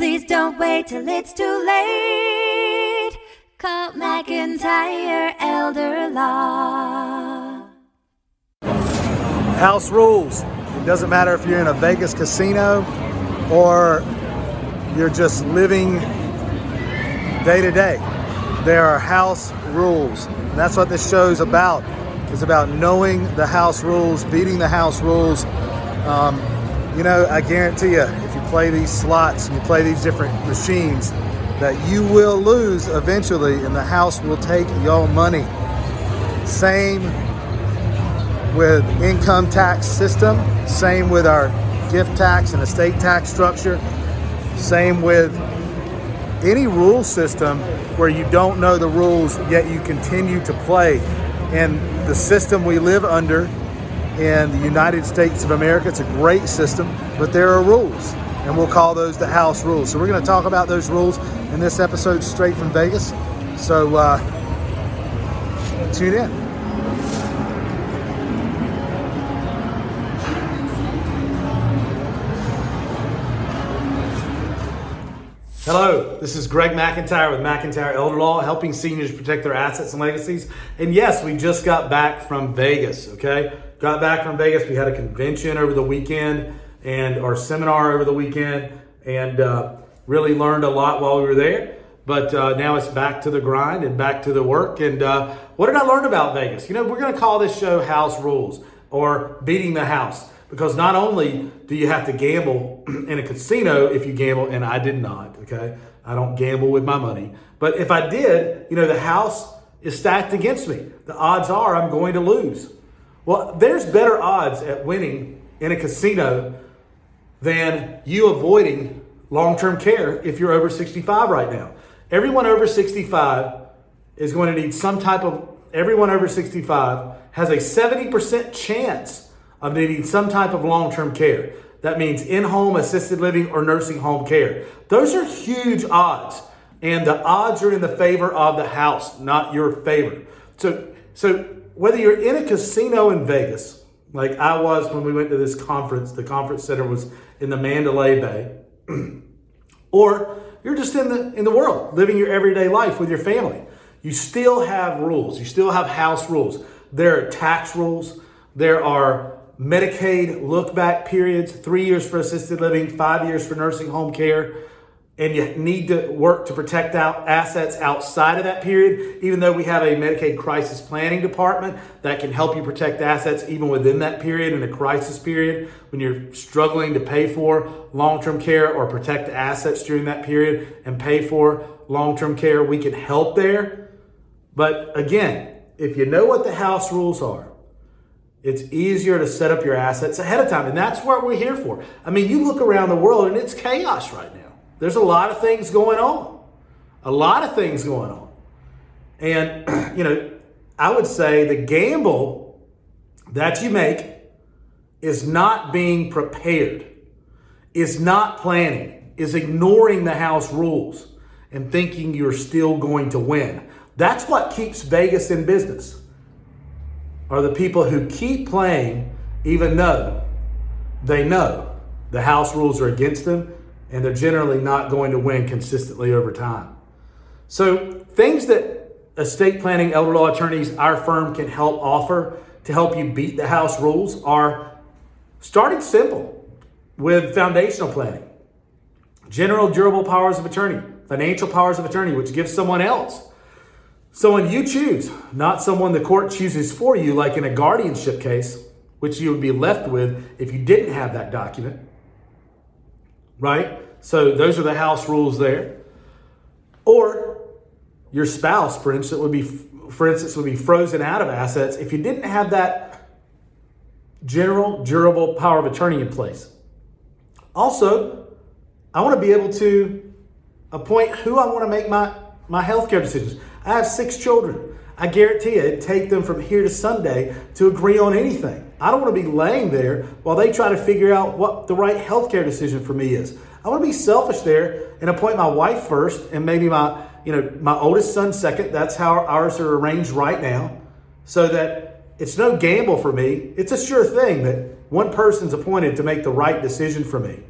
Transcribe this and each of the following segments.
Please don't wait till it's too late. Call McIntyre Elder Law. House rules. It doesn't matter if you're in a Vegas casino or you're just living day to day. There are house rules. And that's what this show's about. It's about knowing the house rules, beating the house rules. Um, you know, I guarantee you, you play these slots and you play these different machines, that you will lose eventually and the house will take your money. Same with income tax system, same with our gift tax and estate tax structure, same with any rule system where you don't know the rules yet you continue to play. And the system we live under in the United States of America, it's a great system, but there are rules. And we'll call those the house rules. So we're going to talk about those rules in this episode straight from Vegas. So uh, tune in. Hello, this is Greg McIntyre with McIntyre Elder Law, helping seniors protect their assets and legacies. And yes, we just got back from Vegas, okay? Got back from Vegas. We had a convention over the weekend and our seminar over the weekend and uh, really learned a lot while we were there. But uh, now it's back to the grind and back to the work. And uh, what did I learn about Vegas? You know, we're going to call this show House Rules or Beating the House because not only do you have to gamble in a casino if you gamble, and I did not, okay? I don't gamble with my money. But if I did, you know, the house is stacked against me. The odds are I'm going to lose. Well, there's better odds at winning in a casino than you avoiding long term care if you're over 65 right now. Everyone over 65 is going to need some type of, everyone over 65 has a 70% chance of needing some type of long term care. That means in home assisted living or nursing home care. Those are huge odds. And the odds are in the favor of the house, not your favor. So, so whether you're in a casino in Vegas, like I was when we went to this conference, the conference center was in the Mandalay Bay, or you're just in the in the world, living your everyday life with your family. You still have rules. You still have house rules. There are tax rules. There are Medicaid look back periods, three years for assisted living, five years for nursing home care. And you need to work to protect out assets outside of that period, even though we have a Medicaid crisis planning department that can help you protect assets even within that period in a crisis period when you're struggling to pay for long term care or protect assets during that period and pay for long term care. We can help there. But again, if you know what the house rules are, it's easier to set up your assets ahead of time. And that's what we're here for. I mean, you look around the world and it's chaos right now. There's a lot of things going on. A lot of things going on. And, you know, I would say the gamble that you make is not being prepared, is not planning, is ignoring the house rules and thinking you're still going to win. That's what keeps Vegas in business are the people who keep playing even though they know the house rules are against them and they're generally not going to win consistently over time. So, things that estate planning elder law attorneys, our firm can help offer to help you beat the house rules are starting simple with foundational planning, general durable powers of attorney, financial powers of attorney, which gives someone else Someone you choose, not someone the court chooses for you, like in a guardianship case, which you would be left with if you didn't have that document. Right? So those are the house rules there. Or your spouse, for instance, would be for instance, would be frozen out of assets if you didn't have that general durable power of attorney in place. Also, I want to be able to appoint who I want to make my, my healthcare decisions. I have six children. I guarantee you, it'd take them from here to Sunday to agree on anything. I don't want to be laying there while they try to figure out what the right healthcare decision for me is. I want to be selfish there and appoint my wife first and maybe my, you know, my oldest son second. That's how ours are arranged right now. So that it's no gamble for me. It's a sure thing that one person's appointed to make the right decision for me.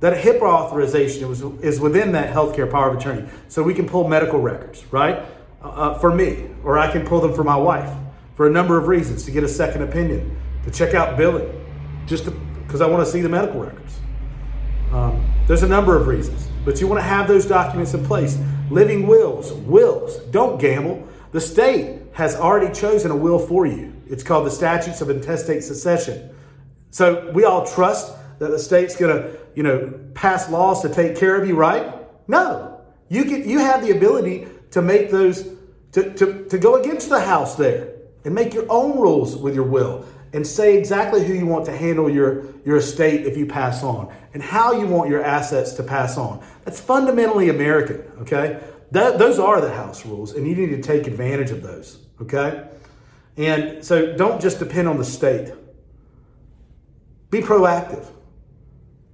that a HIPAA authorization is within that healthcare power of attorney. So we can pull medical records, right? Uh, for me, or I can pull them for my wife for a number of reasons to get a second opinion, to check out billing, just because I want to see the medical records. Um, there's a number of reasons, but you want to have those documents in place. Living wills, wills, don't gamble. The state has already chosen a will for you. It's called the Statutes of Intestate Succession. So we all trust that the state's going to, you know, pass laws to take care of you, right? No. You can you have the ability to make those to, to, to go against the house there and make your own rules with your will and say exactly who you want to handle your, your estate if you pass on and how you want your assets to pass on. That's fundamentally American, okay? That, those are the house rules, and you need to take advantage of those, okay? And so don't just depend on the state. Be proactive.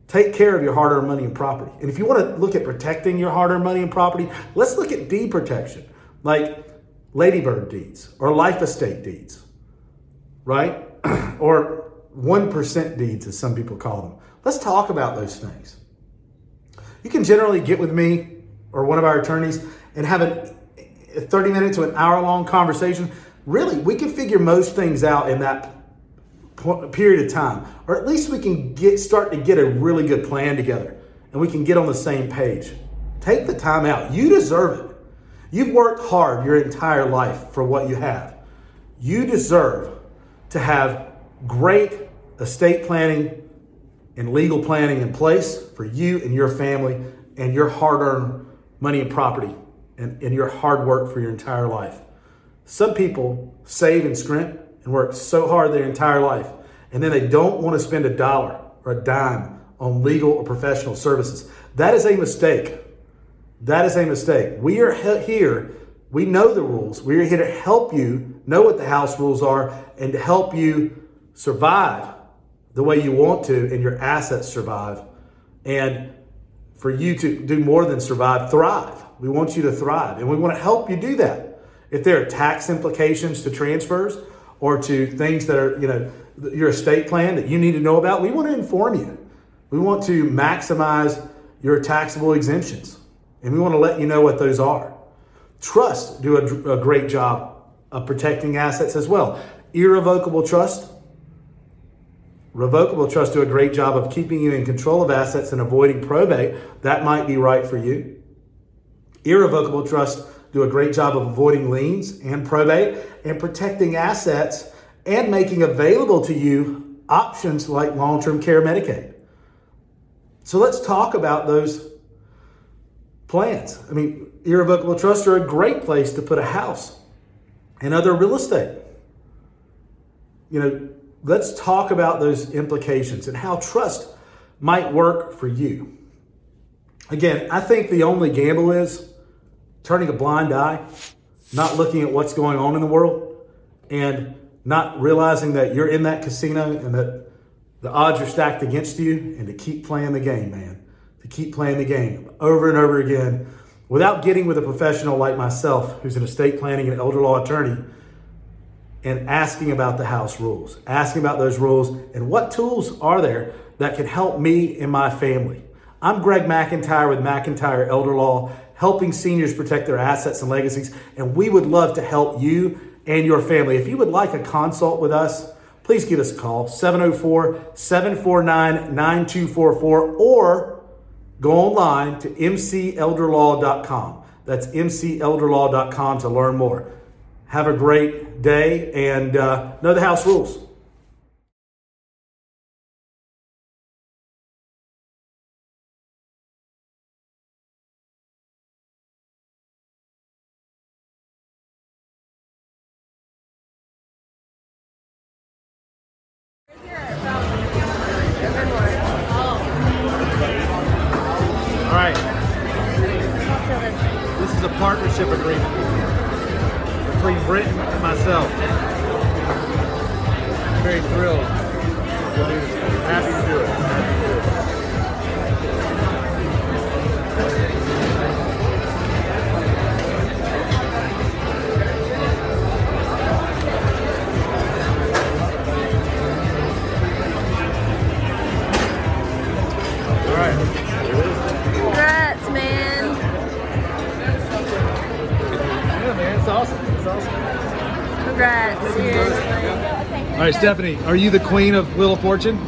Take care of your hard earned money and property. And if you want to look at protecting your hard earned money and property, let's look at deed protection, like ladybird deeds or life estate deeds, right? or 1% deeds, as some people call them. Let's talk about those things. You can generally get with me or one of our attorneys and have a 30 minute to an hour long conversation. Really, we can figure most things out in that period of time, or at least we can get start to get a really good plan together and we can get on the same page. Take the time out. You deserve it. You've worked hard your entire life for what you have. You deserve to have great estate planning and legal planning in place for you and your family and your hard earned money and property and, and your hard work for your entire life. Some people save and scrimp and work so hard their entire life, and then they don't want to spend a dollar or a dime on legal or professional services. That is a mistake. That is a mistake. We are here, we know the rules. We are here to help you know what the house rules are and to help you survive the way you want to and your assets survive. And for you to do more than survive, thrive. We want you to thrive and we want to help you do that. If there are tax implications to transfers, or to things that are, you know, your estate plan that you need to know about, we want to inform you. We want to maximize your taxable exemptions, and we want to let you know what those are. Trusts do a, a great job of protecting assets as well. Irrevocable trust, revocable trust do a great job of keeping you in control of assets and avoiding probate. That might be right for you. Irrevocable trust do a great job of avoiding liens and probate and protecting assets and making available to you options like long term care Medicaid. So let's talk about those plans. I mean, irrevocable trusts are a great place to put a house and other real estate. You know, let's talk about those implications and how trust might work for you. Again, I think the only gamble is turning a blind eye, not looking at what's going on in the world, and not realizing that you're in that casino and that the odds are stacked against you, and to keep playing the game, man. To keep playing the game over and over again without getting with a professional like myself, who's an estate planning and elder law attorney, and asking about the house rules, asking about those rules, and what tools are there that can help me and my family. I'm Greg McIntyre with McIntyre Elder Law helping seniors protect their assets and legacies. And we would love to help you and your family. If you would like a consult with us, please give us a call 704 749 9244 or go online to mcelderlaw.com. That's mcelderlaw.com to learn more. Have a great day and uh, know the house rules. Partnership agreement between Britain and myself. I'm very thrilled to do this. Happy to do it. Happy to do it. Congrats, seriously. All right, Stephanie, are you the queen of Wheel of Fortune?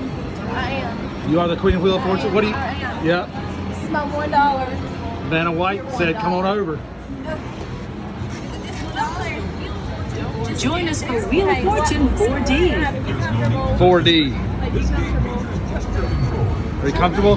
I am. You are the queen of Wheel of Fortune. What do you? I am. Yeah. It's my one dollar. Vanna White said, "Come on over." Join us for Wheel of Fortune 4D. 4D. Are you comfortable?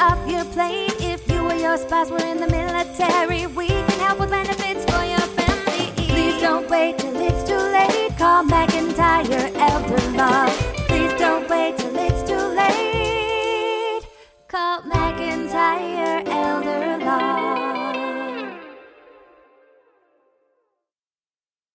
off your plate. If you or your spouse were in the military, we can help with benefits for your family. Please don't wait till it's too late. Call McIntyre Elder Law. Please don't wait till it's too late. Call McIntyre.